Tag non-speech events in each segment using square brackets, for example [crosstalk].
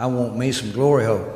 I want me some glory hole.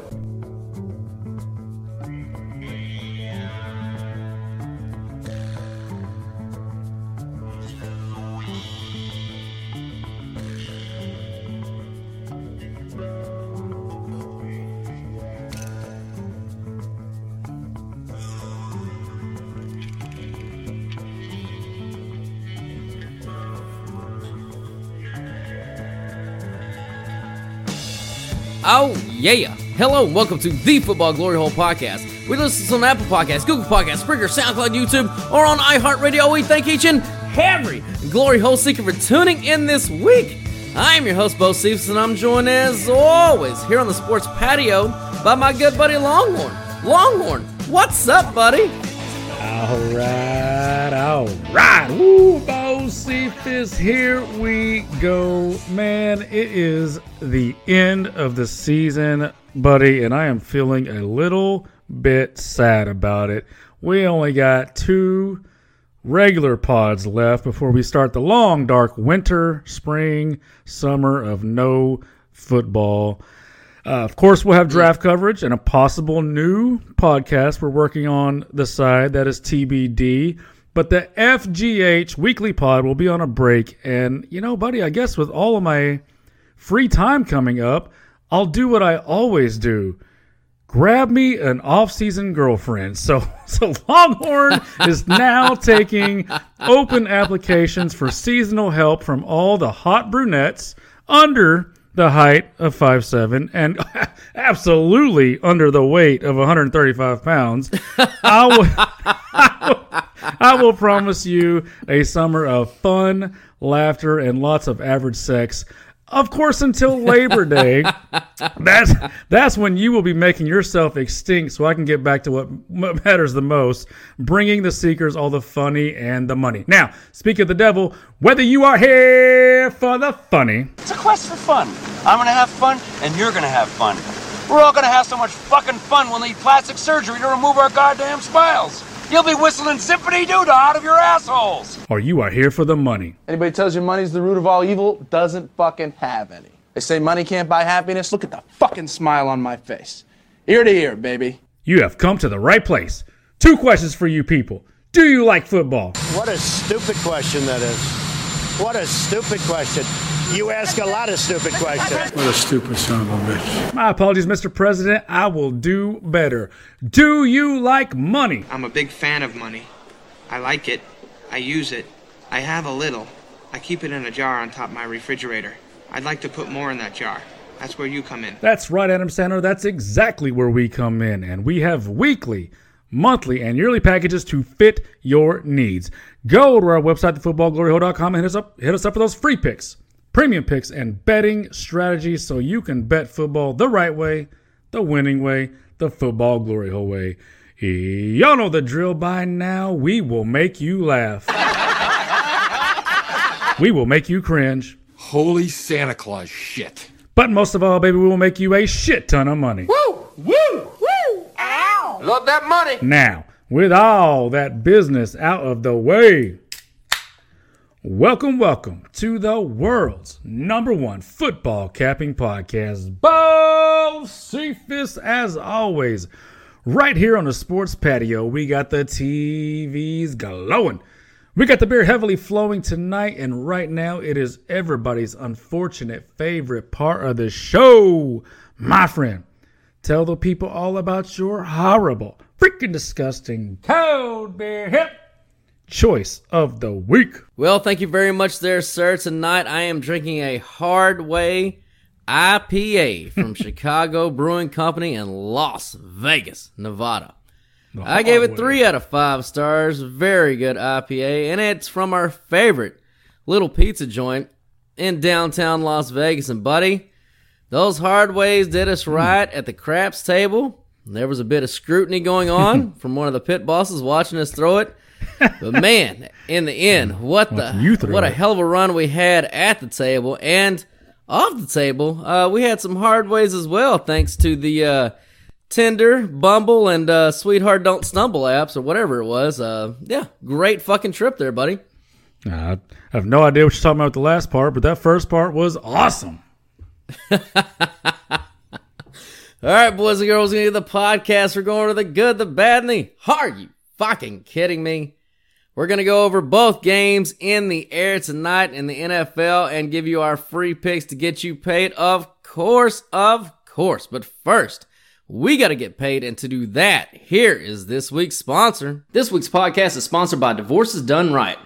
Yeah. Hello, and welcome to the Football Glory Hole Podcast. We listen on Apple Podcasts, Google Podcasts, Spreaker, SoundCloud, YouTube, or on iHeartRadio. We thank each and every Glory Hole Seeker for tuning in this week. I'm your host, Bo Cephas, and I'm joined as always here on the sports patio by my good buddy Longhorn. Longhorn, what's up, buddy? All right, all right. Woo, Bo Cephas, here we go. Man, it is the end of the season, buddy, and I am feeling a little bit sad about it. We only got two regular pods left before we start the long, dark winter, spring, summer of no football. Uh, of course, we'll have draft coverage and a possible new podcast we're working on the side that is TBD. But the FGH weekly pod will be on a break. And, you know, buddy, I guess with all of my free time coming up, I'll do what I always do grab me an off-season girlfriend. So [laughs] so Longhorn is now [laughs] taking open applications for seasonal help from all the hot brunettes under the height of five seven and [laughs] absolutely under the weight of 135 pounds. I will, I will I will promise you a summer of fun, laughter, and lots of average sex. Of course, until Labor Day, [laughs] that's that's when you will be making yourself extinct. So I can get back to what matters the most: bringing the seekers all the funny and the money. Now, speak of the devil, whether you are here for the funny, It's a quest for fun. I'm gonna have fun, and you're gonna have fun. We're all gonna have so much fucking fun we'll need plastic surgery to remove our goddamn smiles. You'll be whistling Zip-a-Dee-Doo-Dah out of your assholes. or you are here for the money. Anybody tells you money's the root of all evil doesn't fucking have any. They say money can't buy happiness. Look at the fucking smile on my face. Ear to ear, baby. You have come to the right place. Two questions for you people. Do you like football? What a stupid question that is. What a stupid question. You ask a lot of stupid questions. What a stupid son of a bitch. My apologies, Mr. President. I will do better. Do you like money? I'm a big fan of money. I like it. I use it. I have a little. I keep it in a jar on top of my refrigerator. I'd like to put more in that jar. That's where you come in. That's right, Adam Sandler. That's exactly where we come in. And we have weekly, monthly, and yearly packages to fit your needs. Go to our website, thefootballgloryhole.com, and hit us up, hit us up for those free picks, premium picks, and betting strategies so you can bet football the right way, the winning way, the football glory hole way. Y'all know the drill by now. We will make you laugh. [laughs] we will make you cringe. Holy Santa Claus shit. But most of all, baby, we will make you a shit ton of money. Woo! Woo! Woo! Ow! Love that money! Now, with all that business out of the way, welcome, welcome to the world's number one football capping podcast. Bo Cephas, as always, right here on the sports patio. We got the TVs glowing. We got the beer heavily flowing tonight, and right now it is everybody's unfortunate favorite part of the show. My friend, tell the people all about your horrible, freaking disgusting cold beer hip choice of the week. Well, thank you very much there, sir. Tonight I am drinking a Hard Way IPA from [laughs] Chicago Brewing Company in Las Vegas, Nevada. I gave it three out of five stars. Very good IPA, and it's from our favorite little pizza joint in downtown Las Vegas. And buddy, those hard ways did us hmm. right at the craps table. There was a bit of scrutiny going on [laughs] from one of the pit bosses watching us throw it. But man, in the end, what the what a it. hell of a run we had at the table and off the table. Uh, we had some hard ways as well, thanks to the uh, Tinder, Bumble, and uh, Sweetheart Don't Stumble apps or whatever it was. Uh, yeah, great fucking trip there, buddy. I have no idea what you're talking about with the last part, but that first part was awesome. [laughs] All right, boys and girls, we're going to get the podcast. We're going to the good, the bad, and the. Are you fucking kidding me? We're going to go over both games in the air tonight in the NFL and give you our free picks to get you paid. Of course, of course. But first, we got to get paid. And to do that, here is this week's sponsor. This week's podcast is sponsored by Divorces Done Right.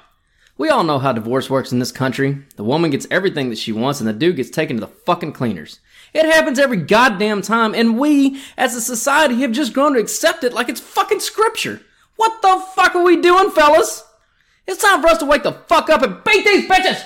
We all know how divorce works in this country. The woman gets everything that she wants and the dude gets taken to the fucking cleaners. It happens every goddamn time, and we, as a society, have just grown to accept it like it's fucking scripture. What the fuck are we doing, fellas? It's time for us to wake the fuck up and beat these bitches!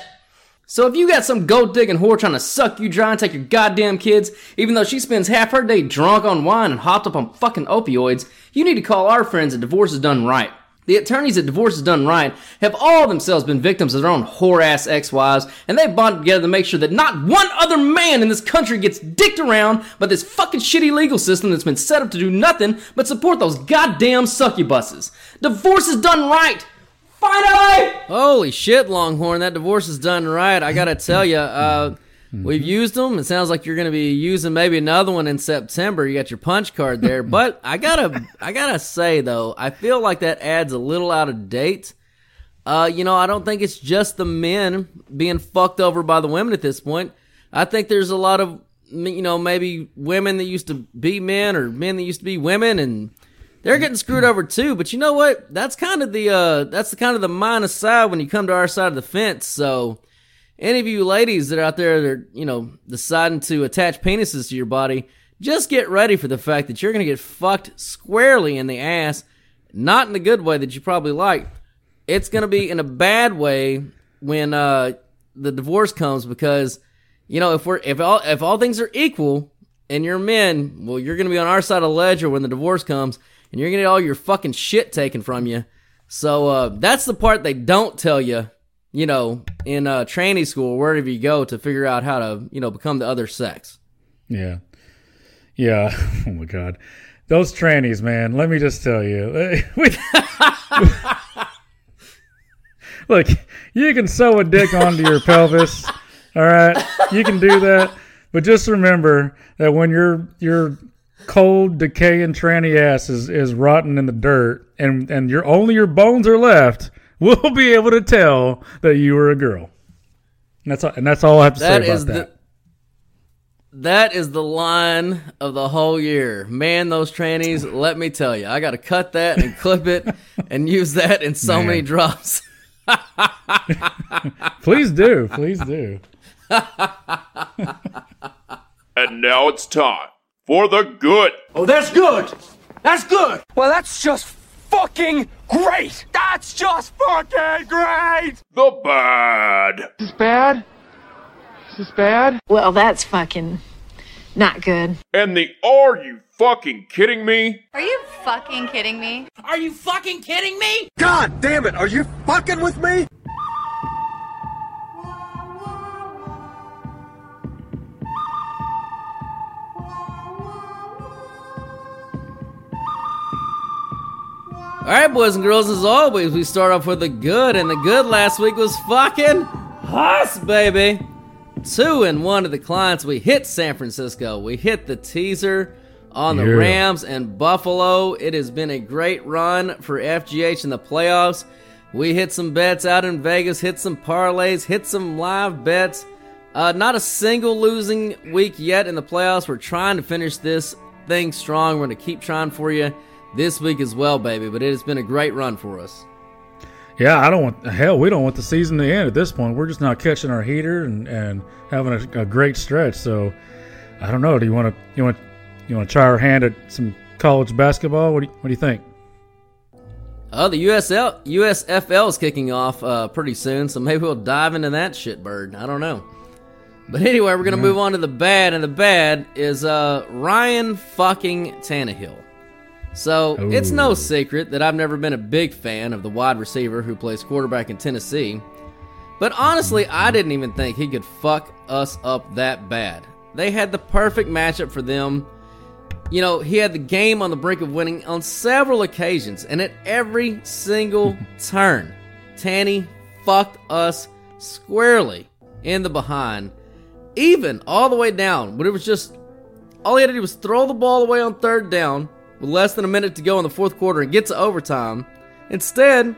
So if you got some gold digging whore trying to suck you dry and take your goddamn kids, even though she spends half her day drunk on wine and hopped up on fucking opioids, you need to call our friends at Divorce is Done Right. The attorneys at Divorce is Done Right have all themselves been victims of their own whore ass ex wives, and they've bonded together to make sure that not one other man in this country gets dicked around by this fucking shitty legal system that's been set up to do nothing but support those goddamn succubuses. Divorce is done right! Finally! Holy shit, Longhorn, that divorce is done right. I gotta tell you, uh, we've used them. It sounds like you're gonna be using maybe another one in September. You got your punch card there, but I gotta, [laughs] I gotta say though, I feel like that ad's a little out of date. Uh, you know, I don't think it's just the men being fucked over by the women at this point. I think there's a lot of, you know, maybe women that used to be men or men that used to be women and they're getting screwed over too. But you know what? That's kind of the, uh, that's the kind of the minus side when you come to our side of the fence. So any of you ladies that are out there that are, you know, deciding to attach penises to your body, just get ready for the fact that you're going to get fucked squarely in the ass. Not in the good way that you probably like it's going to be in a bad way when uh, the divorce comes because you know if we're if all if all things are equal and you're men, well, you're going to be on our side of the ledger when the divorce comes, and you're going to get all your fucking shit taken from you. So uh, that's the part they don't tell you, you know, in uh, training school, wherever you go to figure out how to, you know, become the other sex. Yeah. Yeah. [laughs] Oh my God. Those trannies, man, let me just tell you. [laughs] Look, you can sew a dick onto your pelvis. All right, you can do that, but just remember that when your your cold, decaying tranny ass is, is rotting in the dirt, and and your only your bones are left, we'll be able to tell that you were a girl. And that's all, and that's all I have to That say about is that. the that is the line of the whole year. Man, those trannies, let me tell you, I got to cut that and clip it [laughs] and use that in so Man. many drops. [laughs] please do, please do. And now it's time for the good. Oh, that's good. That's good. Well, that's just fucking great. That's just fucking great. The bad. Is this bad? Is this bad? Well, that's fucking not good. And the are you fucking kidding me? Are you fucking kidding me? Are you fucking kidding me? God damn it, are you fucking with me? All right, boys and girls, as always, we start off with the good, and the good last week was fucking us, baby. Two and one of the clients. We hit San Francisco. We hit the teaser on the Yeah. Rams and Buffalo. It has been a great run for FGH in the playoffs. We hit some bets out in Vegas, hit some parlays, hit some live bets. Uh, not a single losing week yet in the playoffs. We're trying to finish this thing strong. We're going to keep trying for you this week as well, baby. But it has been a great run for us. Yeah, I don't want hell. We don't want the season to end at this point. We're just not catching our heater and, and having a, a great stretch. So I don't know. Do you want to you want you want to try our hand at some college basketball? What do you, what do you think? Oh, the USL USFL is kicking off uh, pretty soon, so maybe we'll dive into that shit bird. I don't know. But anyway, we're gonna move on to the bad, and the bad is uh, Ryan fucking Tannehill. So it's no secret that I've never been a big fan of the wide receiver who plays quarterback in Tennessee. But honestly, I didn't even think he could fuck us up that bad. They had the perfect matchup for them. You know, he had the game on the brink of winning on several occasions, and at every single [laughs] turn, Tanny fucked us squarely in the behind, even all the way down when it was just all he had to do was throw the ball away on third down with less than a minute to go in the fourth quarter and get to overtime. Instead,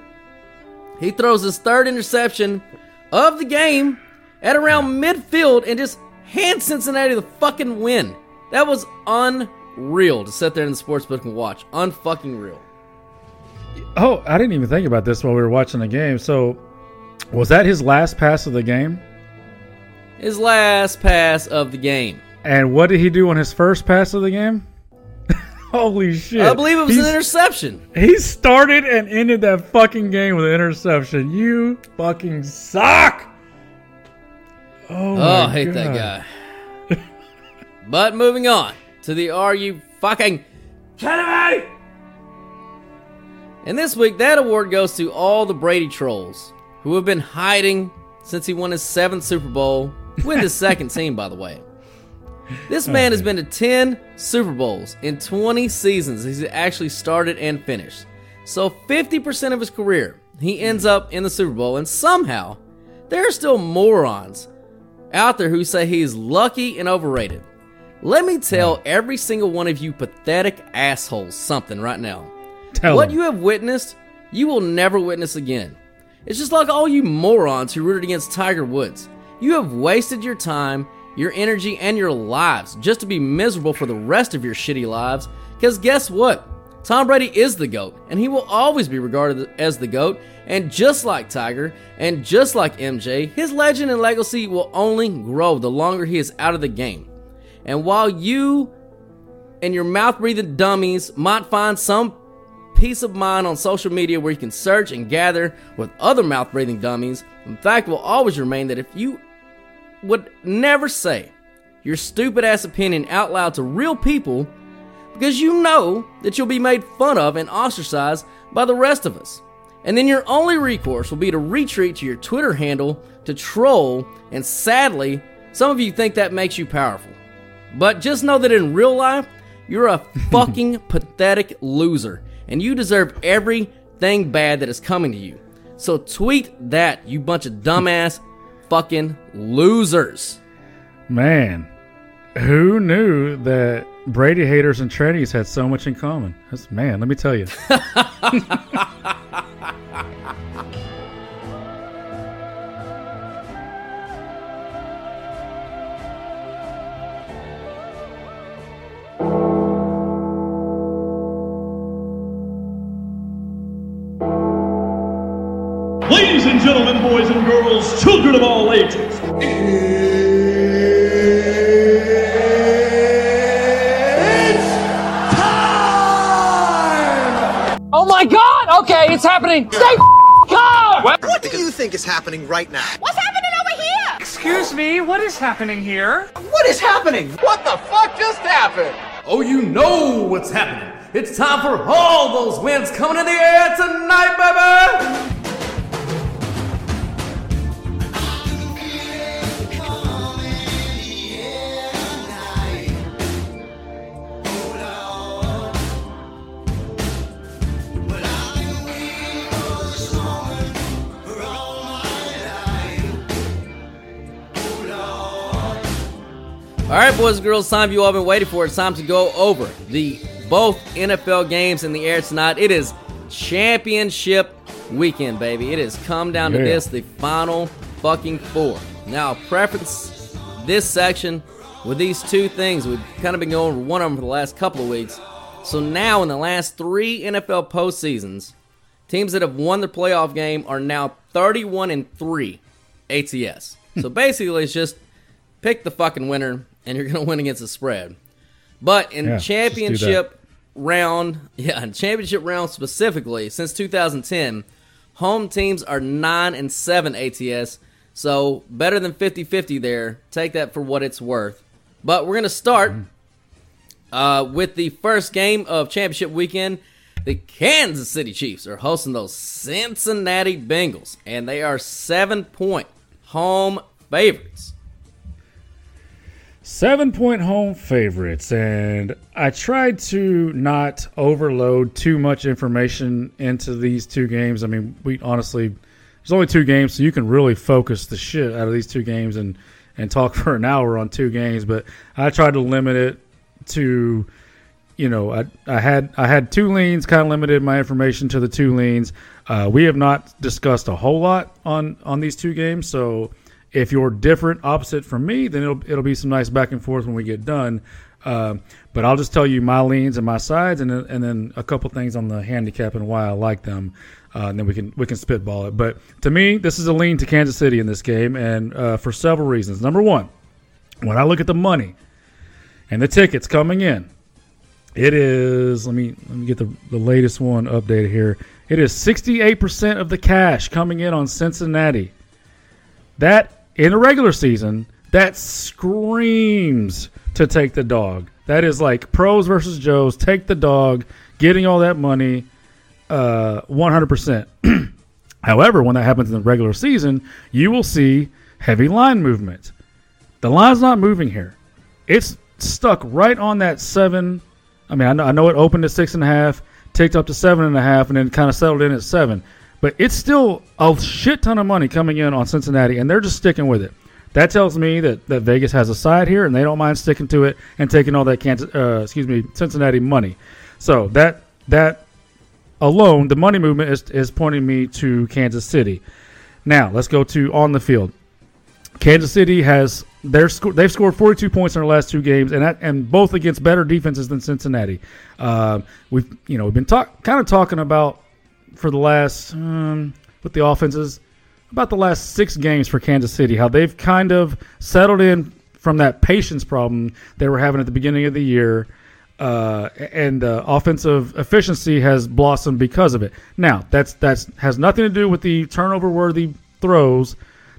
he throws his third interception of the game at around midfield and just hands Cincinnati the fucking win. That was unreal to sit there in the sportsbook and watch. Unfucking real. Oh, I didn't even think about this while we were watching the game. So, was that his last pass of the game? His last pass of the game. And what did he do on his first pass of the game? Holy shit. I believe it was He's- an interception. He started and ended that fucking game with an interception. You fucking suck. Oh, Oh, I hate that guy. [laughs] but moving on to the Are You Fucking Kidding Me? And this week, that award goes to all the Brady trolls who have been hiding since he won his seventh Super Bowl with his [laughs] second team, by the way. This man has been to 10 Super Bowls in 20 seasons he's actually started and finished. So 50% of his career, he ends up in the Super Bowl, and somehow there are still morons out there who say he's lucky and overrated. Let me tell hmm. every single one of you pathetic assholes something right now. Tell what him. you have witnessed, you will never witness again. It's just like all you morons who rooted against Tiger Woods. You have wasted your time, your energy, and your lives just to be miserable for the rest of your shitty lives. Because guess what? Tom Brady is the GOAT, and he will always be regarded as the GOAT. And just like Tiger, and just like MJ, his legend and legacy will only grow the longer he is out of the game. And while you and your mouth breathing dummies might find some peace of mind on social media where you can search and gather with other mouth breathing dummies, the fact will always remain that if you would never say your stupid ass opinion out loud to real people, because you know that you'll be made fun of and ostracized by the rest of us. And then your only recourse will be to retreat to your Twitter handle to troll, and sadly, some of you think that makes you powerful. But just know that in real life, you're a [laughs] fucking pathetic loser, and you deserve everything bad that is coming to you. So tweet that, you bunch of dumbass fucking losers. Man, who knew that Brady haters and trannies had so much in common? That's, man, let me tell you. [laughs] and gentlemen, boys and girls, children of all ages. It's time! Oh my god! Okay, it's happening! Stay calm! What do you think is happening right now? What's happening over here? Excuse me, what is happening here? What is happening? What the fuck just happened? Oh, you know what's happening. It's time for all those wins coming in the air tonight, baby! All right, boys and girls, time you all have been waiting for. It's time to go over the both NFL games in the air tonight. It is championship weekend, baby. It has come down to this, the final fucking four. Now, I'll preference this section with these two things. We've kind of been going over one of them for the last couple of weeks. So now, in the last three NFL postseasons, teams that have won the playoff game are now 31 and 3 ATS. so [laughs] basically, it's just pick the fucking winner, and you're going to win against the spread. But in Yeah, championship round, [laughs] yeah, in championship round specifically, since 2010, home teams are 9 and 7 ATS. So better than 50 50 there. Take that for what it's worth. But we're going to start uh, with the first game of championship weekend. The Kansas City Chiefs are hosting those Cincinnati Bengals, and they are seven point home favorites. Seven point home favorites, and I tried to not overload too much information into these two games. I mean, we honestly, there's only two games, so you can really focus the shit out of these two games and and talk [laughs] for an hour on two games. But I tried to limit it to, you know, I, I had I had two leans, kind of limited my information to the two leans. Uh, we have not discussed a whole lot on on these two games, so if you're different, opposite from me, then it'll it'll be some nice back and forth when we get done. Um, but I'll just tell you my leans and my sides, and then, and then a couple things on the handicap and why I like them, uh, and then we can we can spitball it. But to me, this is a lean to Kansas City in this game, and uh, for several reasons. Number one, when I look at the money and the tickets coming in, it is let me let me get the, the latest one updated here. It is 68% of the cash coming in on Cincinnati. That in the regular season, that screams to take the dog. That is like pros versus Joes. Take the dog, getting all that money, uh, 100%. [clears throat] However, when that happens in the regular season, you will see heavy line movement. The line's not moving here. It's stuck right on that seven. I mean, I know, I know it opened at six and a half, ticked up to seven and a half, and then kind of settled in at seven. But it's still a shit ton of money coming in on Cincinnati, and they're just sticking with it. That tells me that, that Vegas has a side here, and they don't mind sticking to it and taking all that Kansas, uh, excuse me, Cincinnati money. So that that alone, the money movement is is pointing me to Kansas City. Now let's go to on the field. Kansas City has their sco- they've scored 42 points in their last two games, and that, and both against better defenses than Cincinnati. Uh, we've you know we've been talk, kind of talking about for the last um, with the offenses about the last six games for Kansas City, how they've kind of settled in from that patience problem they were having at the beginning of the year. Uh, and uh, offensive efficiency has blossomed because of it. Now, that's that's has nothing to do with the turnover worthy throws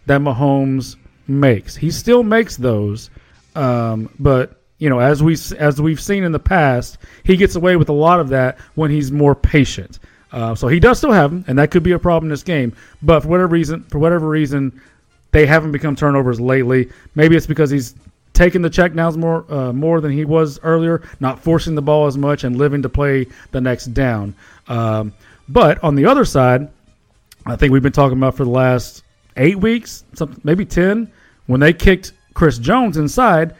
that Mahomes makes. He still makes those, um, but you know, as we as we've seen in the past, he gets away with a lot of that when he's more patient. Uh, so he does still have them, and that could be a problem in this game. But for whatever reason, for whatever reason, they haven't become turnovers lately. Maybe it's because he's taking the check downs more uh, more than he was earlier, not forcing the ball as much, and living to play the next down. Um, but on the other side, I think we've been talking about for the last eight weeks, maybe ten, when they kicked Chris Jones inside.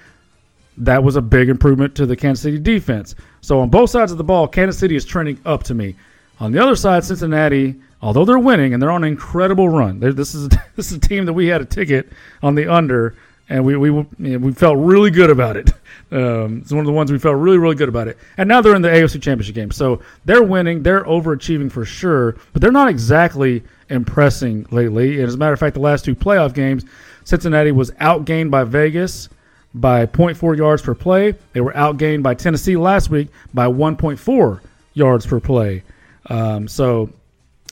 That was a big improvement to the Kansas City defense. So on both sides of the ball, Kansas City is trending up to me. On the other side, Cincinnati, although they're winning and they're on an incredible run, this is [laughs] this is a team that we had a ticket on the under, and we we we felt really good about it. [laughs] Um, it's one of the ones we felt really really good about it. And now they're in the AFC Championship game, so they're winning, they're overachieving for sure, but they're not exactly impressing lately. And as a matter of fact, the last two playoff games, Cincinnati was outgained by Vegas by 0.4 yards per play. They were outgained by Tennessee last week by 1.4 yards per play. Um, so,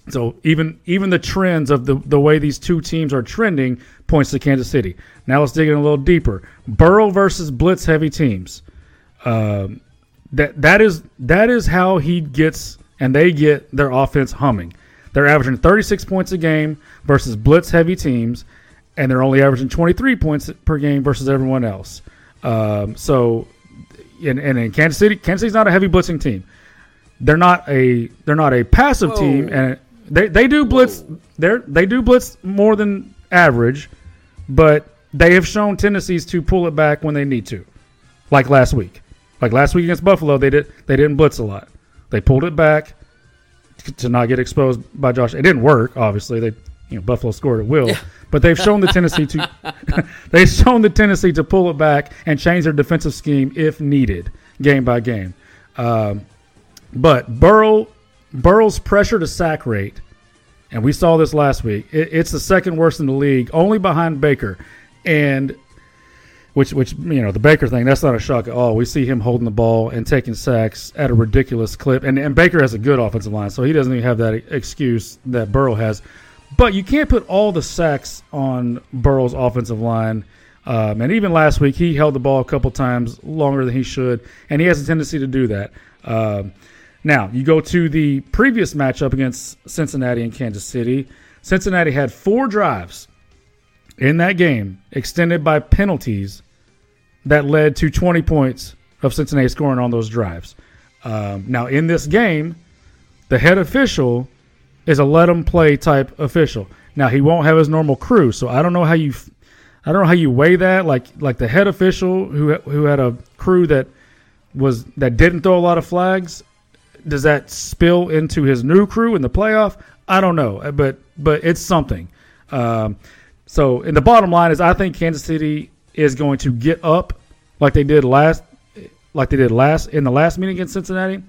so even even the trends of the the way these two teams are trending points to Kansas City. Now let's dig in a little deeper. Burrow versus blitz heavy teams. Um, that that is that is how he gets and they get their offense humming. They're averaging 36 points a game versus blitz heavy teams, and they're only averaging 23 points per game versus everyone else. Um, so, and, and in Kansas City, Kansas City's not a heavy blitzing team they're not a they're not a passive Whoa. team, and they they do blitz they they do blitz more than average, but they have shown tendencies to pull it back when they need to, like last week. Like last week against Buffalo, they did they didn't blitz a lot. They pulled it back to not get exposed by Josh. It didn't work, obviously. They you know Buffalo scored at will, but they've shown the tendency to [laughs] [laughs] they've shown the tendency to pull it back and change their defensive scheme if needed, game by game. Um, but Burrow, Burrow's pressure to sack rate, and we saw this last week. It, it's the second worst in the league, only behind Baker, and which which you know the Baker thing. That's not a shock at all. We see him holding the ball and taking sacks at a ridiculous clip, and and Baker has a good offensive line, so he doesn't even have that excuse that Burrow has. But you can't put all the sacks on Burrow's offensive line. Um, and even last week, he held the ball a couple times longer than he should, and he has a tendency to do that. Um, now, you go to the previous matchup against Cincinnati and Kansas City. Cincinnati had four drives in that game, extended by penalties, that led to 20 points of Cincinnati scoring on those drives. Um, now, in this game, the head official is a let them play type official. Now, he won't have his normal crew, so I don't know how you, I don't know how you weigh that. Like, like the head official who who had a crew that was that didn't throw a lot of flags. Does that spill into his new crew in the playoff? I don't know, but but it's something. Um, so, and the bottom line is, I think Kansas City is going to get up like they did last, like they did last in the last meeting against Cincinnati.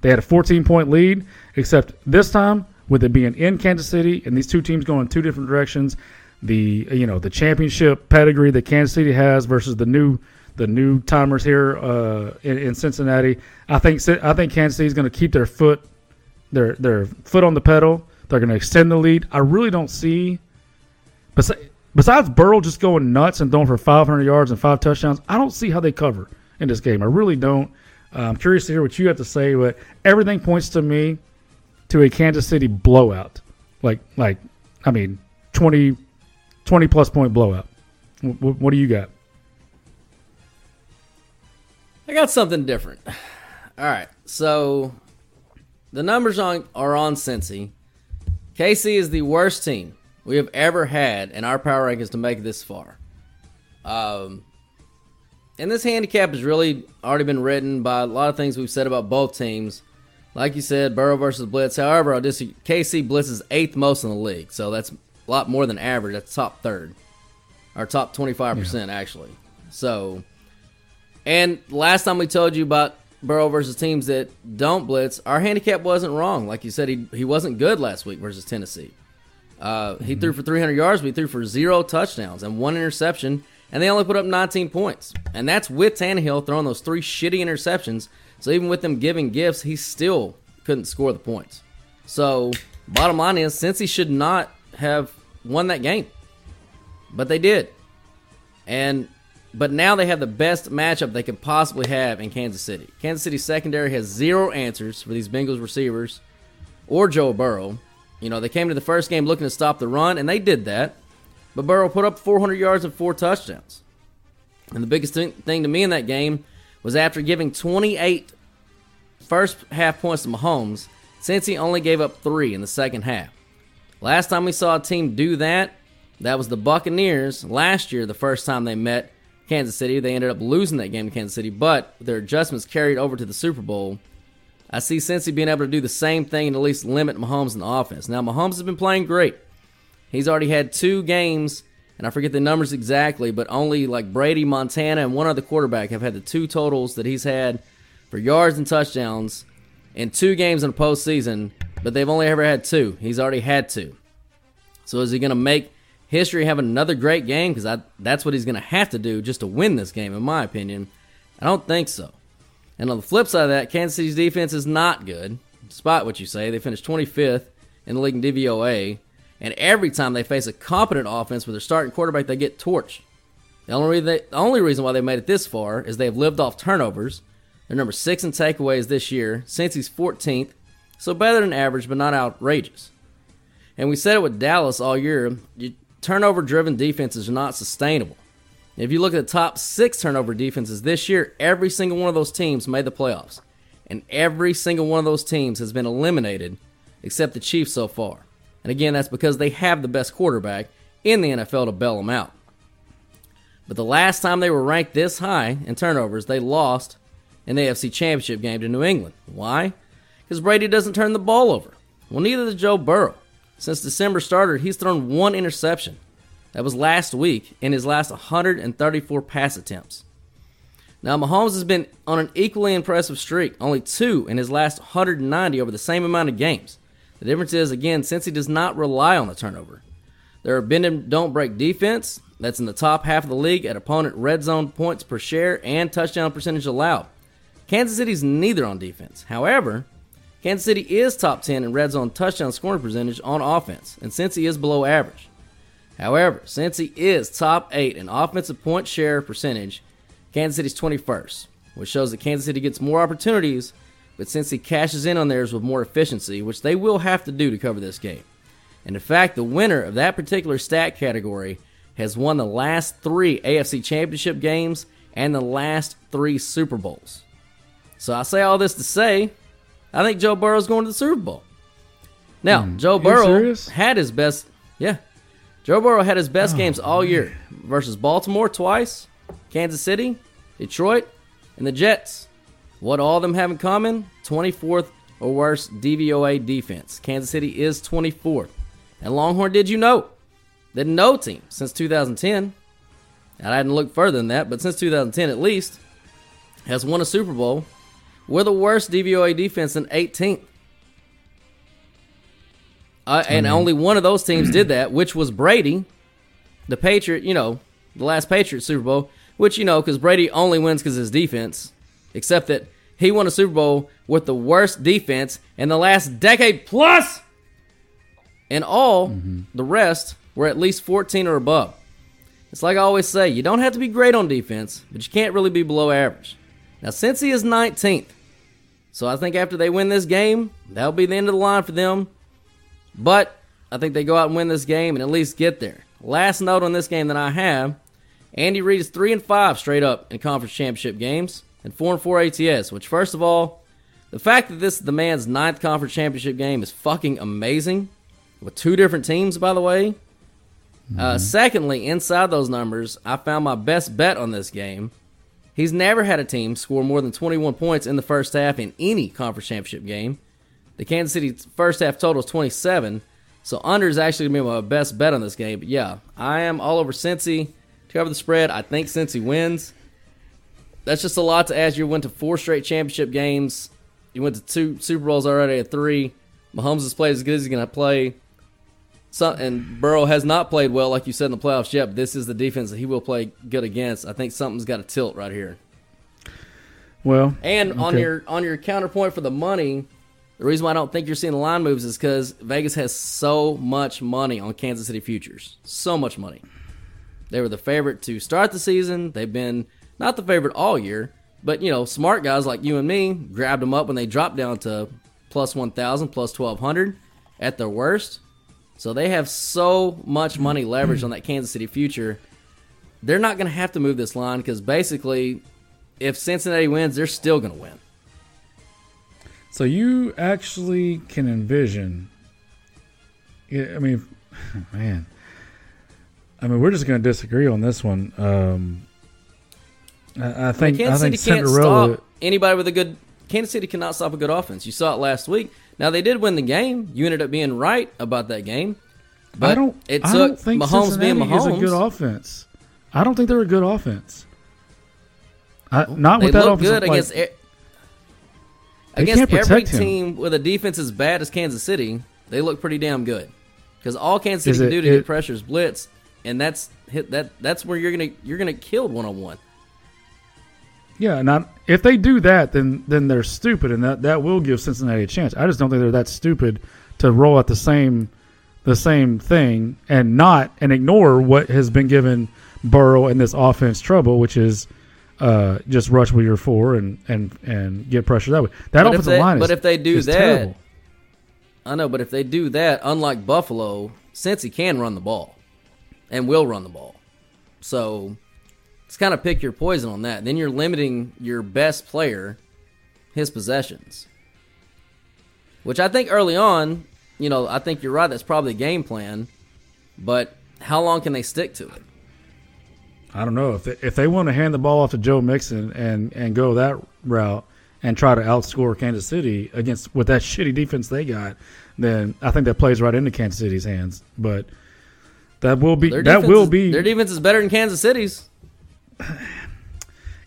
They had a 14 point lead, except this time with it being in Kansas City and these two teams going in two different directions. The you know the championship pedigree that Kansas City has versus the new the new timers here uh, in, in Cincinnati. I think I think Kansas City is going to keep their foot their their foot on the pedal. They're going to extend the lead. I really don't see besides, besides Burrow just going nuts and throwing for 500 yards and five touchdowns. I don't see how they cover in this game. I really don't. Uh, I'm curious to hear what you have to say, but everything points to me to a Kansas City blowout. Like like I mean 20 20 plus point blowout. What do you got? I got something different. All right, so the numbers on are on Cincy. KC is the worst team we have ever had in our power rankings to make this far. Um, and this handicap has really already been written by a lot of things we've said about both teams. Like you said, Burrow versus Blitz. However, just KC Blitz is eighth most in the league, so that's a lot more than average. That's top third, or top twenty five percent actually. So and last time we told you about Burrow versus teams that don't blitz, our handicap wasn't wrong. Like you said, he he wasn't good last week versus Tennessee. Uh, he mm-hmm. threw for 300 yards, but he threw for zero touchdowns and one interception, and they only put up 19 points. And that's with Tannehill throwing those three shitty interceptions. So even with them giving gifts, he still couldn't score the points. So bottom line is, Cincy should not have won that game, but they did. And but now they have the best matchup they could possibly have in Kansas City. Kansas City secondary has zero answers for these Bengals receivers or Joe Burrow. You know, they came to the first game looking to stop the run, and they did that. But Burrow put up 400 yards and four touchdowns. And the biggest thing, to me in that game was after giving 28 first half points to Mahomes, Cincy only gave up three in the second half. Last time we saw a team do that, that was the Buccaneers last year, the first time they met Kansas City. They ended up losing that game to Kansas City, but their adjustments carried over to the Super Bowl. I see Cincy being able to do the same thing and at least limit Mahomes in the offense. Now, Mahomes has been playing great. He's already had two games, and I forget the numbers exactly, but only like Brady, Montana, and one other quarterback have had the two totals that he's had for yards and touchdowns in two games in the postseason, but they've only ever had two. He's already had two. So is he going to make history having another great game because that's what he's going to have to do just to win this game, in my opinion. I don't think so. And on the flip side of that, Kansas City's defense is not good, despite what you say. They finished 25th in the league in DVOA, and every time they face a competent offense with their starting quarterback, they get torched. The only, reason they, the only reason why they made it this far is they have lived off turnovers. They're number six in takeaways this year. Cincy's 14th, so better than average, but not outrageous. And we said it with Dallas all year. You turnover driven defenses are not sustainable. If you look at the top six turnover defenses this year, every single one of those teams made the playoffs. And every single one of those teams has been eliminated except the Chiefs so far. And again, that's because they have the best quarterback in the NFL to bail them out. But the last time they were ranked this high in turnovers, they lost the AFC Championship game to New England. Why? Because Brady doesn't turn the ball over. Well, neither does Joe Burrow. Since December started, he's thrown one interception. That was last week in his last 134 pass attempts. Now, Mahomes has been on an equally impressive streak, only two in his last 190 over the same amount of games. The difference is, again, Cincy does not rely on the turnover. Their bend and don't break defense, that's in the top half of the league at opponent red zone points per share and touchdown percentage allowed. Kansas City's neither on defense. However, Kansas City is top 10 in red zone touchdown scoring percentage on offense, and Cincy is below average. However, Cincy is top 8 in offensive point share percentage, Kansas City's 21st, which shows that Kansas City gets more opportunities, but Cincy cashes in on theirs with more efficiency, which they will have to do to cover this game. And in fact, the winner of that particular stat category has won the last three AFC Championship games and the last three Super Bowls. So I say all this to say I think Joe Burrow's going to the Super Bowl. Now, mm. Joe Burrow had his best. Yeah, Joe Burrow had his best oh, games all man. year versus Baltimore twice, Kansas City, Detroit, and the Jets. What all of them have in common? 24th or worse DVOA defense. Kansas City is 24th. And Longhorn, did you know that no team since 2010, and I hadn't looked further than that, but since 2010 at least, has won a Super Bowl with the worst DVOA defense in 18th. Uh, and only one of those teams did that, which was Brady, the Patriot, you know, the last Patriot Super Bowl, which, you know, because Brady only wins because his defense, except that he won a Super Bowl with the worst defense in the last decade plus. And all the rest were at least 14 or above. It's like I always say, you don't have to be great on defense, but you can't really be below average. Now, Cincy is 19th. So I think after they win this game, that'll be the end of the line for them. But I think they go out and win this game and at least get there. Last note on this game that I have Andy Reid is 3 and 5 straight up in conference championship games and 4 and 4 ATS, which, first of all, the fact that this is the man's ninth conference championship game is fucking amazing. With two different teams, by the way. Uh, secondly, inside those numbers, I found my best bet on this game. He's never had a team score more than 21 points in the first half in any conference championship game. The Kansas City first half total is 27, so under is actually going to be my best bet on this game. But yeah, I am all over Cincy to cover the spread. I think Cincy wins. That's just a lot to ask. You went to four straight championship games. You went to two Super Bowls already at three. Mahomes has played as good as he's going to play. So, and Burrow has not played well, like you said in the playoffs yet. But this is the defense that he will play good against. I think something's got to tilt right here. Well, And on your on your counterpoint for the money, the reason why I don't think you're seeing the line moves is because Vegas has so much money on Kansas City futures, so much money. They were the favorite to start the season. They've been not the favorite all year, but you know, smart guys like you and me grabbed them up when they dropped down to plus one thousand, plus twelve hundred at their worst. So they have so much money leveraged on that Kansas City future. They're not going to have to move this line because basically, if Cincinnati wins, they're still going to win. So you actually can envision. I mean, [laughs] man. I mean, we're just going to disagree on this one. Um, I, I think I Kansas think City can't stop anybody with a good. Kansas City cannot stop a good offense. You saw it last week. Now they did win the game. You ended up being right about that game. But I don't. It I don't think Mahomes being Cincinnati Mahomes. is a good offense. I don't think they're a good offense. I, not they with that look offensive good like- against e- They against can't every him. team with a defense as bad as Kansas City. They look pretty damn good because all Kansas City can do to it- get pressure is blitz, and that's hit that. That's where you're gonna you're gonna kill one on one. Yeah, not if they do that, then then they're stupid, and that, that will give Cincinnati a chance. I just don't think they're that stupid to roll out the same the same thing and not and ignore what has been given Burrow and this offense trouble, which is uh, just rush with your four and and and get pressure that way. That But offensive they- line is but if they do that, terrible. I know, but if they do that, unlike Buffalo, Cincy can run the ball and will run the ball. So it's kind of pick your poison on that. Then you're limiting your best player, his possessions. Which I think early on, you know, I think you're right. That's probably the game plan. But how long can they stick to it? I don't know if they, if they want to hand the ball off to Joe Mixon and and go that route and try to outscore Kansas City against with that shitty defense they got, then I think that plays right into Kansas City's hands. But that will be that will is- be their defense is better than Kansas City's.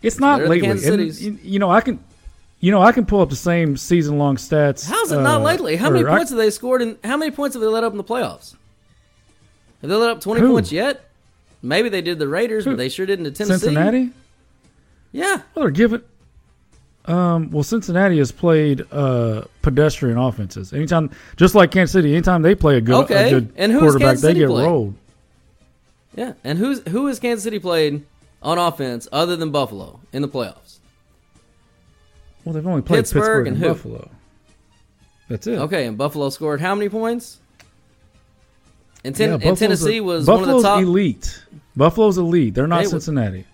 It's not than lately. Kansas And, you, know I can you know I can pull up the same season long stats. How's it not uh, lately? How many or I- points have they scored? And how many points have they let up in the playoffs? Have they let up twenty Who? points yet? Maybe they did the Raiders, but they sure didn't to Tennessee. Cincinnati? Yeah. Well, they're giving. Um, well, Cincinnati has played uh, pedestrian offenses. Anytime, just like Kansas City, anytime they play a good, Okay, a good and quarterback, they get played? rolled. Yeah. And who's who has Kansas City played on offense other than Buffalo in the playoffs? Well, they've only played Pittsburgh Pittsburgh, and and. Buffalo. That's it. Okay, and Buffalo scored how many points? And, ten, Yeah, and Tennessee was Buffalo's one of the top. elite. Buffalo's elite. They're not They Cincinnati.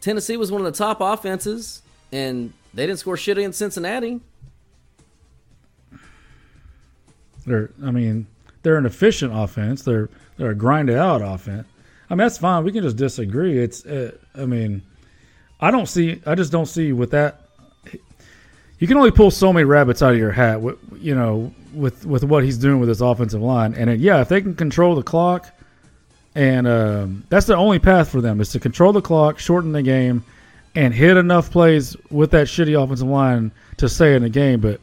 Tennessee was one of the top offenses, and they didn't score shit against Cincinnati. They're, I mean, they're an efficient offense. They're they're a grinded out offense. I mean, that's fine. We can just disagree. It's, uh, I mean, I don't see. I just don't see with that. You can only pull so many rabbits out of your hat. You know, with with what he's doing with his offensive line, and it, yeah, if they can control the clock, and um, that's the only path for them is to control the clock, shorten the game, and hit enough plays with that shitty offensive line to stay in the game. But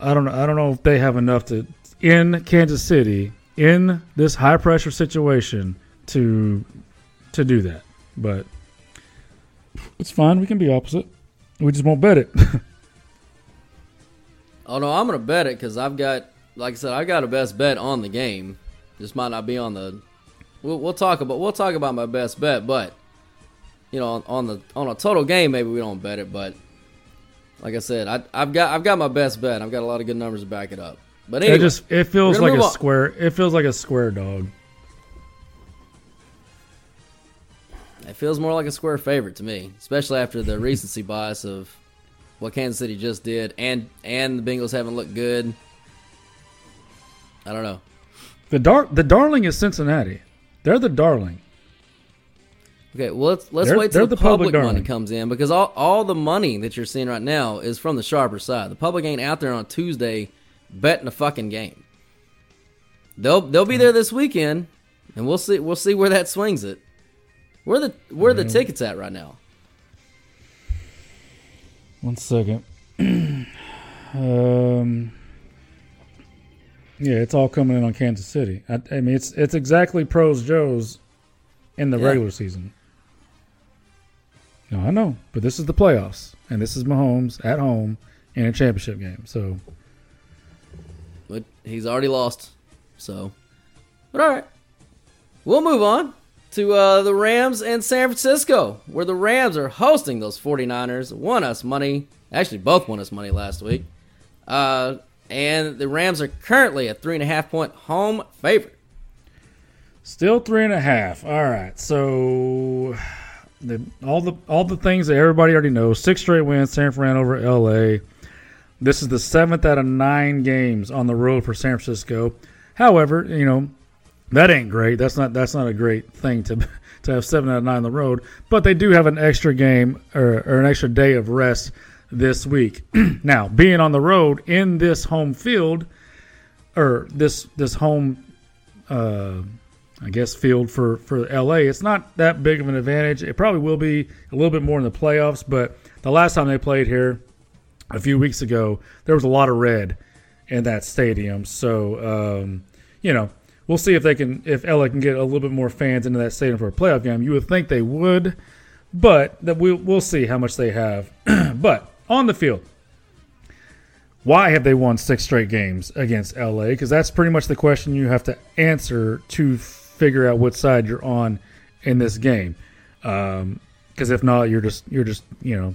I don't know. I don't know if they have enough to in Kansas City in this high pressure situation to to do that. But it's fine. We can be opposite. We just won't bet it. [laughs] Oh no, I'm gonna bet it because I've got, like I said, I got a best bet on the game. Just might not be on the. We'll, we'll talk about we'll talk about my best bet, but you know, on, on the on a total game, maybe we don't bet it. But like I said, I, I've got I've got my best bet. I've got a lot of good numbers to back it up. But anyway, it just it feels like a on. square. It feels like a square dog. It feels more like a square favorite to me, especially after the recency [laughs] bias of what Kansas City just did, and and the Bengals haven't looked good. I don't know. The dar- the darling is Cincinnati. They're the darling. Okay, well let's let's They're- wait till the, the public public, money comes in because all all the money that you're seeing right now is from the sharper side. The public ain't out there on Tuesday betting a fucking game. They'll they'll be there this weekend, and we'll see we'll see where that swings it. Where the where the tickets at right now? One second. [clears throat] um, yeah, it's all coming in on Kansas City. I, I mean, it's it's exactly pros Joe's in the Yeah. regular season. No, I know, but this is the playoffs, and this is Mahomes at home in a championship game. So But he's already lost, so. But all right, we'll move on to uh, the Rams and San Francisco, where the Rams are hosting those 49ers. Won us money. Actually, both won us money last week. Uh, and the Rams are currently a three and a half point home favorite. Still three and a half. All right. So the, all the all the things that everybody already knows. Six straight wins. San Fran over L.A. This is the seventh out of nine games on the road for San Francisco. However, you know that ain't great. That's not that's not a great thing to [laughs] to have seven out of nine on the road. But they do have an extra game or, or an extra day of rest this week. [clears throat] now, being on the road in this home field or this this home uh, I guess field for for LA. It's not that big of an advantage. It probably will be a little bit more in the playoffs, but the last time they played here a few weeks ago, there was a lot of red in that stadium. So um, you know, we'll see if they can if LA can get a little bit more fans into that stadium for a playoff game. You would think they would, but that we'll we'll see how much they have. [clears throat] but on the field, why have they won six straight games against LA? Because that's pretty much the question you have to answer to figure out what side you're on in this game. Um, because if not, you're just you're just you know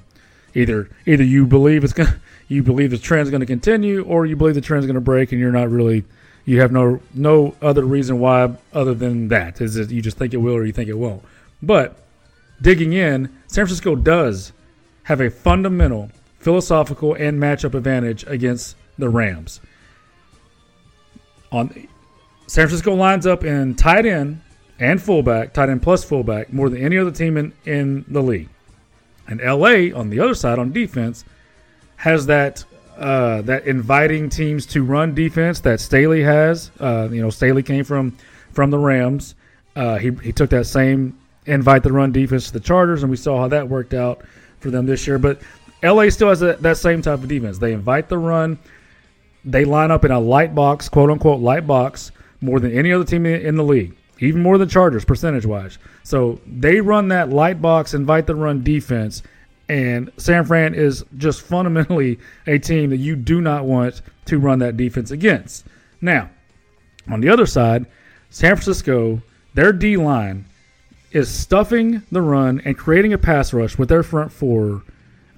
either either you believe it's gonna [laughs] you believe the trend's going to continue, or you believe the trend's going to break, and you're not really you have no no other reason why other than that is that you just think it will or you think it won't. But digging in, San Francisco does have a fundamental philosophical and matchup advantage against the Rams. On San Francisco lines up in tight end and fullback, tight end plus fullback, more than any other team in, in the league. And LA on the other side on defense has that uh, that inviting teams to run defense that Staley has. Uh, you know, Staley came from from the Rams. Uh, he he took that same invite the run defense to the Chargers, and we saw how that worked out for them this year. But LA still has a, that same type of defense. They invite the run. They line up in a light box, quote unquote light box, more than any other team in the league, even more than Chargers percentage wise. So they run that light box, invite the run defense, and San Fran is just fundamentally a team that you do not want to run that defense against. Now, on the other side, San Francisco, their D line is stuffing the run and creating a pass rush with their front four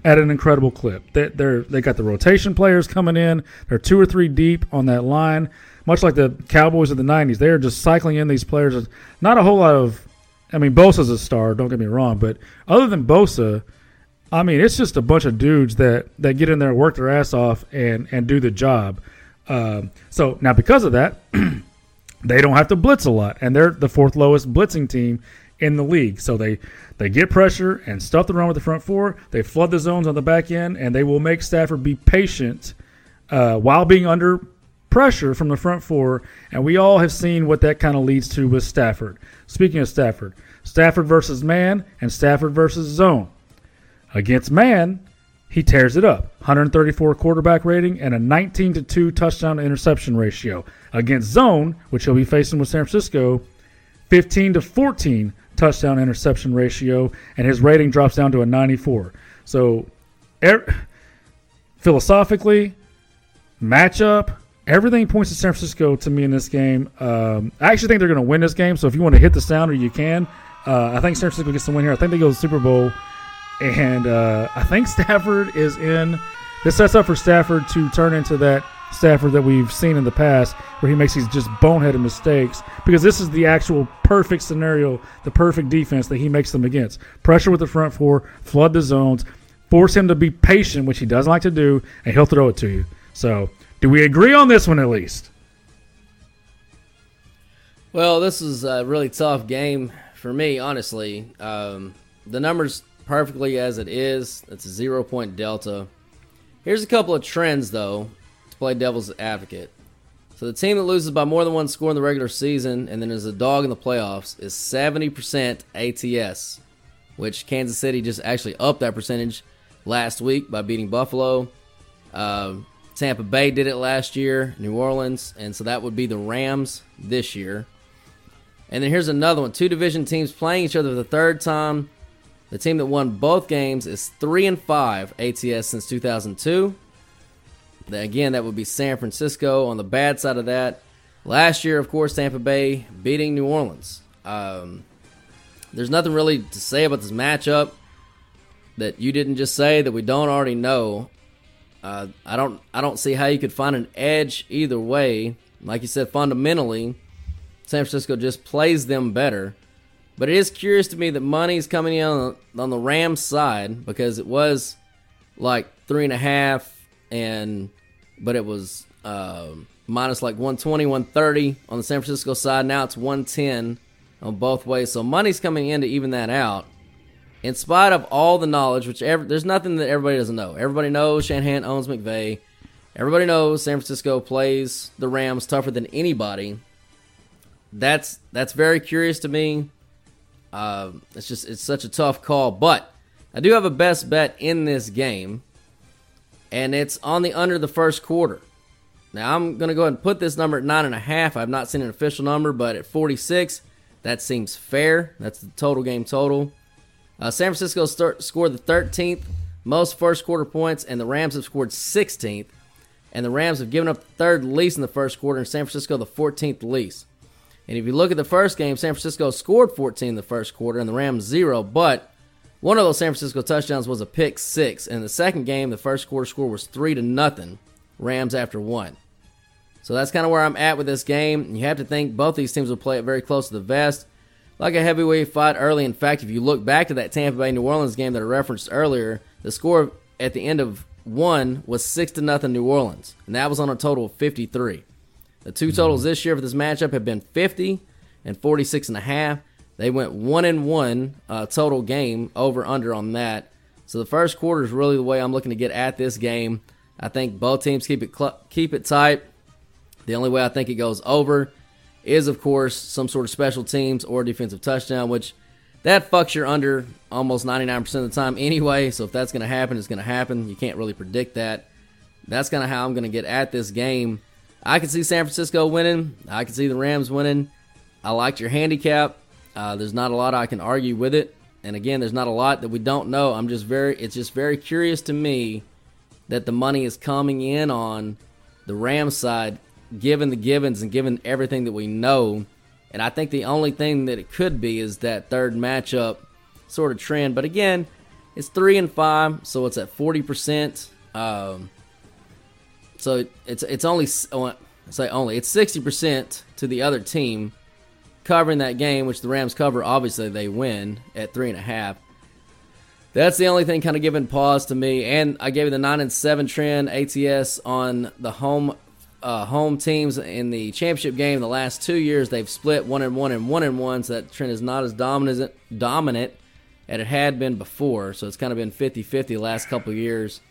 at an incredible clip. They, they're they got the rotation players coming in. They're two or three deep on that line, much like the Cowboys of the '90s. They are just cycling in these players. Not a whole lot of. I mean, Bosa's a star. Don't get me wrong, but other than Bosa, I mean, it's just a bunch of dudes that that get in there, and work their ass off, and and do the job. Um, so now, because of that, [clears throat] they don't have to blitz a lot, and they're the fourth lowest blitzing team in the league. So they they get pressure and stuff the run with the front four. They flood the zones on the back end, and they will make Stafford be patient uh, while being under pressure from the front four. And we all have seen what that kind of leads to with Stafford. Speaking of Stafford, Stafford versus man and Stafford versus zone. Against man, he tears it up. 134 quarterback rating and a 19 to 2 touchdown to interception ratio. Against zone, which he'll be facing with San Francisco, 15 to 14 touchdown interception ratio, and his rating drops down to a 94. So, er, philosophically, matchup, everything points to San Francisco to me in this game. Um, I actually think they're going to win this game. So if you want to hit the sounder, you can. Uh, I think San Francisco gets the win here. I think they go to the Super Bowl, and uh, I think Stafford is in. This sets up for Stafford to turn into that Stafford that we've seen in the past, where he makes these just boneheaded mistakes. Because this is the actual perfect scenario, the perfect defense that he makes them against. Pressure with the front four, flood the zones, force him to be patient, which he doesn't like to do, and he'll throw it to you. So, do we agree on this one at least? Well, this is a really tough game for me, honestly. Um, the numbers perfectly as it is. It's a zero point delta. Here's a couple of trends, though, to play devil's advocate. So the team that loses by more than one score in the regular season and then is a dog in the playoffs is 70% ATS, which Kansas City just actually upped that percentage last week by beating Buffalo. Uh, Tampa Bay did it last year, New Orleans, and so that would be the Rams this year. And then here's another one: two division teams playing each other for the third time. The team that won both games is three and five ATS since 2002. Again, that would be San Francisco on the bad side of that. Last year, of course, Tampa Bay beating New Orleans. Um, there's nothing really to say about this matchup that you didn't just say that we don't already know. Uh, I don't I don't see how you could find an edge either way. Like you said, fundamentally, San Francisco just plays them better. But it is curious to me that money's coming in on the, on the Rams side because it was like three and a half, and but it was uh, minus like 120, 130 on the San Francisco side. Now it's 110 on both ways. So money's coming in to even that out in spite of all the knowledge, which ever, there's nothing that everybody doesn't know. Everybody knows Shanahan owns McVay. Everybody knows San Francisco plays the Rams tougher than anybody. That's that's very curious to me. Uh, it's just it's such a tough call, but I do have a best bet in this game, and it's on the under the first quarter. Now I'm gonna go ahead and put this number at nine and a half. I've not seen an official number, but at 46, that seems fair. That's the total game total. Uh, San Francisco scored the 13th most first quarter points, and the Rams have scored 16th. And the Rams have given up the third least in the first quarter, and San Francisco the 14th least. And if you look at the first game, San Francisco scored 14 in the first quarter, and the Rams zero. But one of those San Francisco touchdowns was a pick six. And the second game, the first quarter score was three to nothing. Rams after one. So that's kind of where I'm at with this game. You have to think both these teams will play it very close to the vest like a heavyweight fight early. In fact, if you look back to that Tampa Bay New Orleans game that I referenced earlier, the score at the end of one was six to nothing New Orleans, and that was on a total of 53. The two totals this year for this matchup have been 50 and 46 and a half. They went one and one uh, total game over under on that. So the first quarter is really the way I'm looking to get at this game. I think both teams keep it cl- keep it tight. The only way I think it goes over is, of course, some sort of special teams or defensive touchdown, which that fucks your under almost 99% of the time anyway. So if that's going to happen, it's going to happen. You can't really predict that. That's kind of how I'm going to get at this game. I can see San Francisco winning. I can see the Rams winning. I liked your handicap. Uh, there's not a lot I can argue with it. And again, there's not a lot that we don't know. I'm just very, it's just very curious to me that the money is coming in on the Rams side given the givens and given everything that we know. And I think the only thing that it could be is that third matchup sort of trend. But again, it's three and five, so it's at forty percent. Um, so it's it's only say only it's sixty percent to the other team covering that game, which the Rams cover. Obviously, they win at three and a half. That's the only thing kind of giving pause to me. And I gave you the nine and seven trend ATS on the home uh, home teams in the championship game the last two years. They've split one and one and one and one, so that trend is not as dominant dominant as it had been before. So it's kind of been 50-50 the last couple years.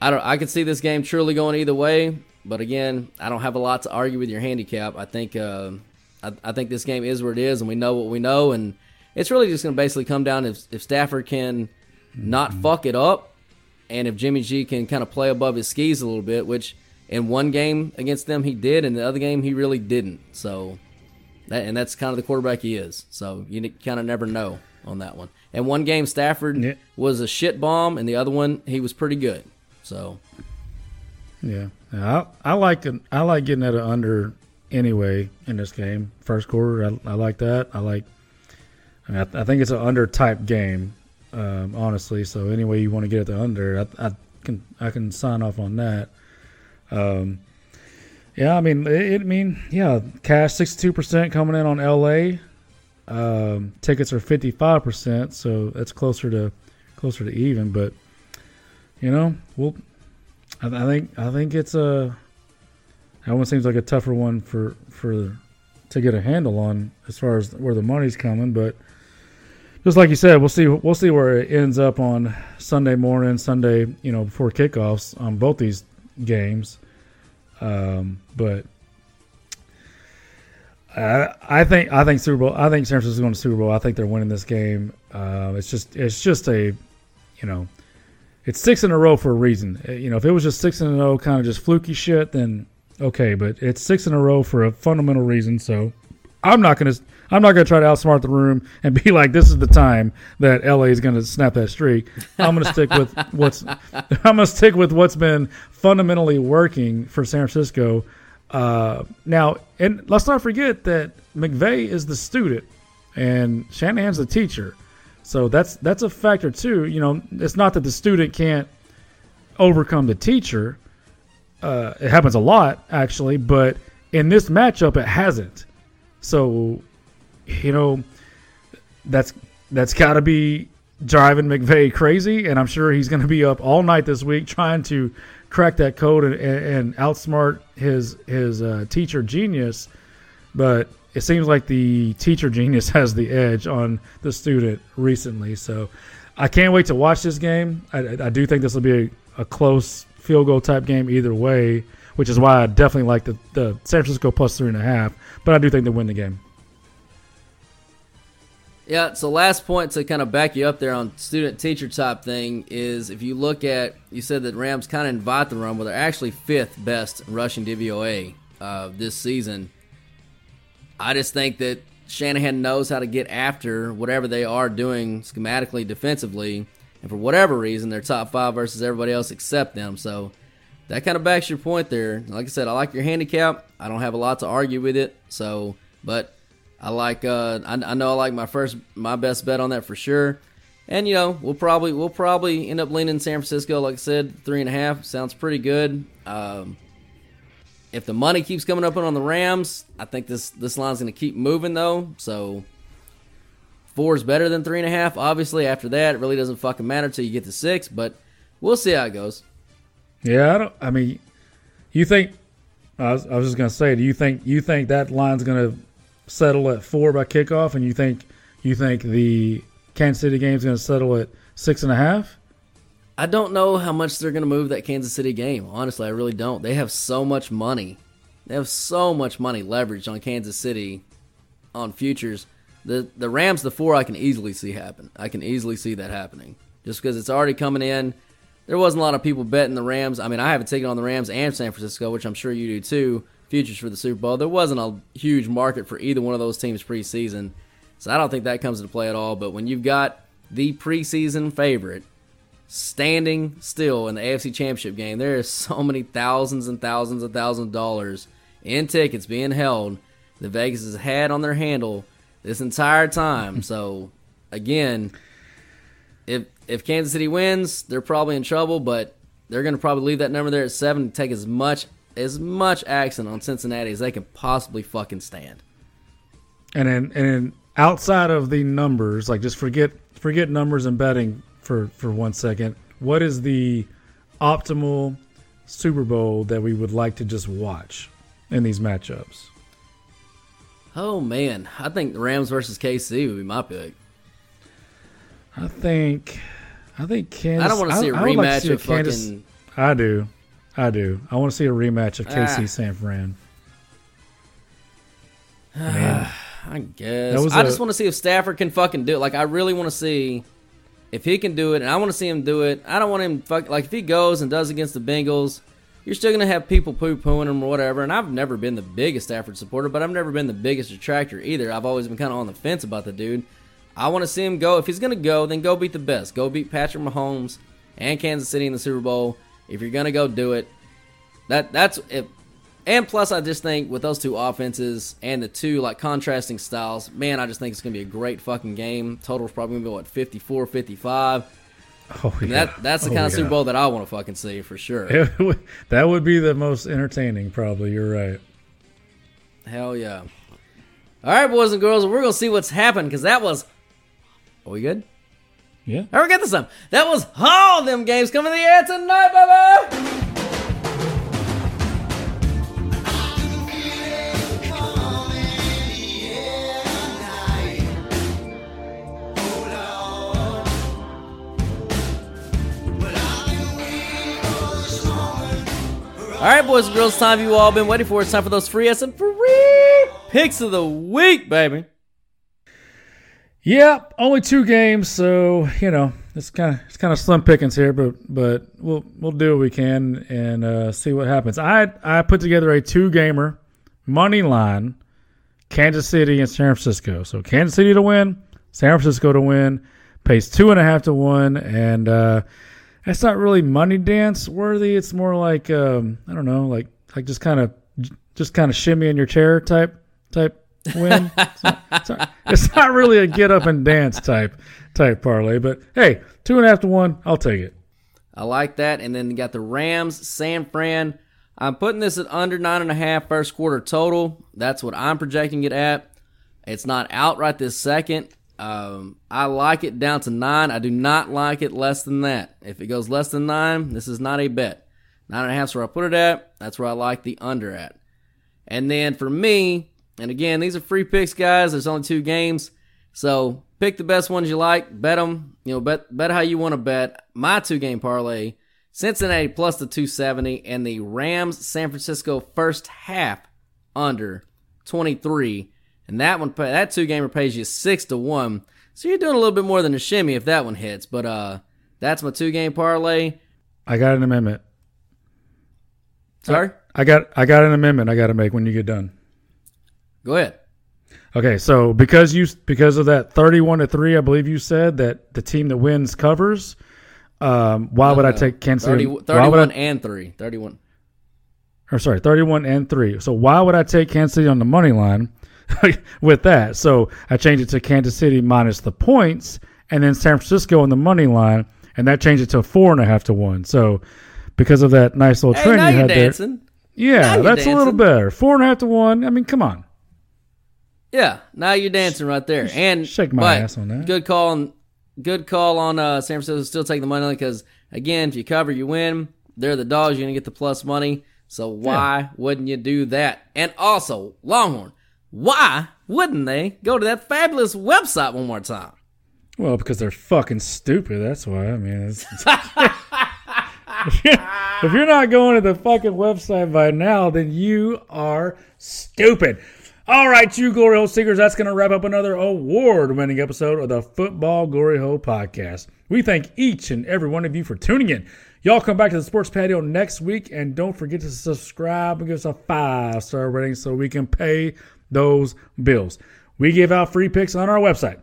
I don't. I could see this game truly going either way, but again, I don't have a lot to argue with your handicap. I think. Uh, I, I think this game is where it is, and we know what we know, and it's really just going to basically come down if if Stafford can not fuck it up, and if Jimmy G can kind of play above his skis a little bit, which in one game against them he did, and the other game he really didn't. So, that, and that's kind of the quarterback he is. So you kind of never know on that one. And one game Stafford Yeah. was a shit bomb, and the other one he was pretty good. So Yeah, I, I like. I like getting at an under anyway in this game. First quarter, I, I like that. I like. I, mean, I, I think it's an under type game, um, honestly. So any way you want to get at the under, I, I can I can sign off on that. Um, yeah, I mean, it, it- mean, yeah, cash sixty two percent coming in on LA. Um, tickets are fifty five percent, so that's closer to closer to even. But you know, we'll I, I think I think it's a that one seems like a tougher one for for to get a handle on as far as where the money's coming. But just like you said, we'll see we'll see where it ends up on Sunday morning, Sunday you know before kickoffs on both these games. Um, but I, I think I think Super Bowl. I think San Francisco's going to Super Bowl. I think they're winning this game. Uh, it's just it's just a you know it's six in a row for a reason. Uh, You know, if it was just six in a row, kind of just fluky shit, then okay. But it's six in a row for a fundamental reason. So I'm not gonna I'm not gonna try to outsmart the room [laughs] and be like, this is the time that LA is gonna snap that streak. I'm gonna stick with [laughs] what's [laughs] I'm gonna stick with what's been fundamentally working for San Francisco. Uh, now, and let's not forget that McVay is the student and Shanahan's the teacher. So that's that's a factor too. You know, it's not that the student can't overcome the teacher. Uh, it happens a lot actually, but in this matchup, it hasn't. So, you know, that's that's got to be driving McVay crazy, and I'm sure he's going to be up all night this week trying to crack that code and, and outsmart his his uh, teacher genius. But it seems like the teacher genius [laughs] has the edge on the student recently. So I can't wait to watch this game. I, I do think this will be a, a close field goal type game either way, which is why I definitely like the, the San Francisco plus three and a half. But I do think they win the game. Yeah, so last point to kind of back you up there on student teacher type thing is if you look at, you said that Rams kind of invite the run, well, they're actually fifth best rushing DVOA uh, this season. I just think that Shanahan knows how to get after whatever they are doing schematically defensively, and for whatever reason, they're top five versus everybody else except them. So that kind of backs your point there. Like I said, I like your handicap. I don't have a lot to argue with it. So, but I like. Uh, I, I know I like my first, my best bet on that for sure. And you know, we'll probably we'll probably end up leaning San Francisco. Like I said, three and a half sounds pretty good. Um, if the money keeps coming up on the Rams, I think this this line's going to keep moving though. So four is better than three and a half. Obviously, after that, it really doesn't fucking matter till you get to six. But we'll see how it goes. Yeah, I don't. I mean, you think? I was, I was just gonna say, do you think you think that line's gonna settle at four by kickoff, and you think you think the Kansas City game's gonna settle at six and a half? I don't know how much they're going to move that Kansas City game. Honestly, I really don't. They have so much money. They have so much money leveraged on Kansas City on futures. The the Rams the 4 I can easily see happen. I can easily see that happening. Just because it's already coming in. There wasn't a lot of people betting the Rams. I mean, I haven't taken on the Rams and San Francisco, which I'm sure you do too. Futures for the Super Bowl. There wasn't a huge market for either one of those teams preseason. So I don't think that comes into play at all, but when you've got the preseason favorite standing still in the AFC Championship game. There is so many thousands and thousands and thousands of dollars in tickets being held that Vegas has had on their handle this entire time. [laughs] so again, if if Kansas City wins, they're probably in trouble, but they're going to probably leave that number there at seven and take as much as much action on Cincinnati as they can possibly fucking stand. And then and then outside of the numbers, like just forget forget numbers and betting for for one second. What is the optimal Super Bowl that we would like to just watch in these matchups? Oh man, I think the Rams versus KC would be my pick. I think, I think Kansas. I don't want to see a I would like to rematch see of Kansas- fucking. I do, I do. I want to see a rematch of KC Ah. San Fran. [sighs] I guess. I just want to see if Stafford can fucking do it. Like I really want to see if he can do it, and I want to see him do it. I don't want him fuck like if he goes and does against the Bengals. You're still gonna have people poo pooing him or whatever. And I've never been the biggest Stafford supporter, but I've never been the biggest detractor either. I've always been kind of on the fence about the dude. I want to see him go. If he's gonna go, then go beat the best. Go beat Patrick Mahomes and Kansas City in the Super Bowl. If you're gonna go do it, that that's if and plus, I just think with those two offenses and the two like contrasting styles, man, I just think it's gonna be a great fucking game. Total's probably gonna be what 54, 55. Oh yeah, that that's the Oh, kind of yeah. Super Bowl that I want to fucking see for sure. Would- that would be the most entertaining, probably. You're right. Hell yeah! All right, boys and girls, we're gonna see what's happened because that was. Are we good? Yeah. All right, get this time. That was all them games coming in the air tonight, baby. All right, boys and girls, time you all been waiting for. It's time for those free S and free picks of the week, baby. Yep, only two games, so you know it's kind of it's kind of slim pickings here, but but we'll we'll do what we can and uh, see what happens. I I put together a two gamer money line, Kansas City and San Francisco. So Kansas City to win, San Francisco to win, pays two and a half to one, and uh, that's not really money dance worthy. It's more like um, I don't know, like like just kind of just kind of shimmy in your chair type type win. [laughs] It's not, it's not- it's not really a get up and dance type type parlay, but hey, two and a half to one, I'll take it. I like that. And then you got the Rams, San Fran. I'm putting this at under nine and a half first quarter total. That's what I'm projecting it at. It's not out right this second. Um, I like it down to nine. I do not like it less than that. If it goes less than nine, this is not a bet. Nine and a half is where I put it at. That's where I like the under at. And then for me, and again, these are free picks, guys. There's only two games. So pick the best ones you like. Bet them. You know, bet, bet how you want to bet. My two game parlay Cincinnati plus the 270 and the Rams San Francisco first half under 23. And that one, that two gamer pays you six to one. So you're doing a little bit more than a shimmy if that one hits. But uh, that's my two game parlay. I got an amendment. Sorry? I got I got an amendment I got to make when you get done. Go ahead. Okay, so because you because of that thirty-one to three, I believe you said that the team that wins covers. Um, why would I take Kansas 30 City? why would 31 I, and 3. 31. or sorry, thirty-one and three. So why would I take Kansas City on the money line [laughs] with that? So I changed it to Kansas City minus the points, and then San Francisco on the money line, and that changed it to four and a half to one. So because of that nice little Hey, trend you had there, dancing. Now yeah, that's a little better. Four and a half to one. I mean, come on. Yeah, now you're dancing right there. And Shake my ass on that. Good call on good call on uh, San Francisco. Still take the money because again, if you cover, you win. They're the dogs. You're gonna get the plus money. So why wouldn't you do that? And also, Longhorn, why wouldn't they go to that fabulous website one more time? Well, because they're fucking stupid. That's why. I mean, it's, [laughs] if, you're, if you're not going to the fucking website by now, then you are stupid. All right, you Glory Hole Seekers, that's going to wrap up another award winning episode of the Football Glory Hole Podcast. We thank each and every one of you for tuning in. Y'all come back to the Sports Patio next week, and don't forget to subscribe and give us a five star rating so we can pay those bills. We give out free picks on our website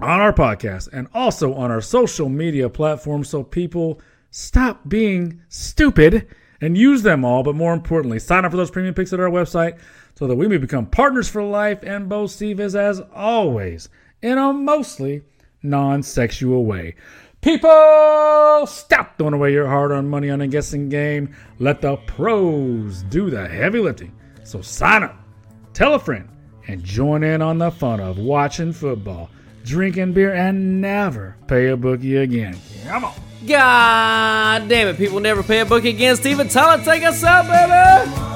on our podcast and also on our social media platforms so people stop being stupid and use them all. But more importantly, sign up for those premium picks at our website so that we may become partners for life. And Bo Steve is, as always, in a mostly non sexual way. People, stop throwing away your hard earned money on a guessing game. Let the pros do the heavy lifting. So sign up, tell a friend, and join in on the fun of watching football, drinking beer, and never pay a bookie again. Come on. God damn it, people never pay a book again. Steven Tyler, take us out, baby!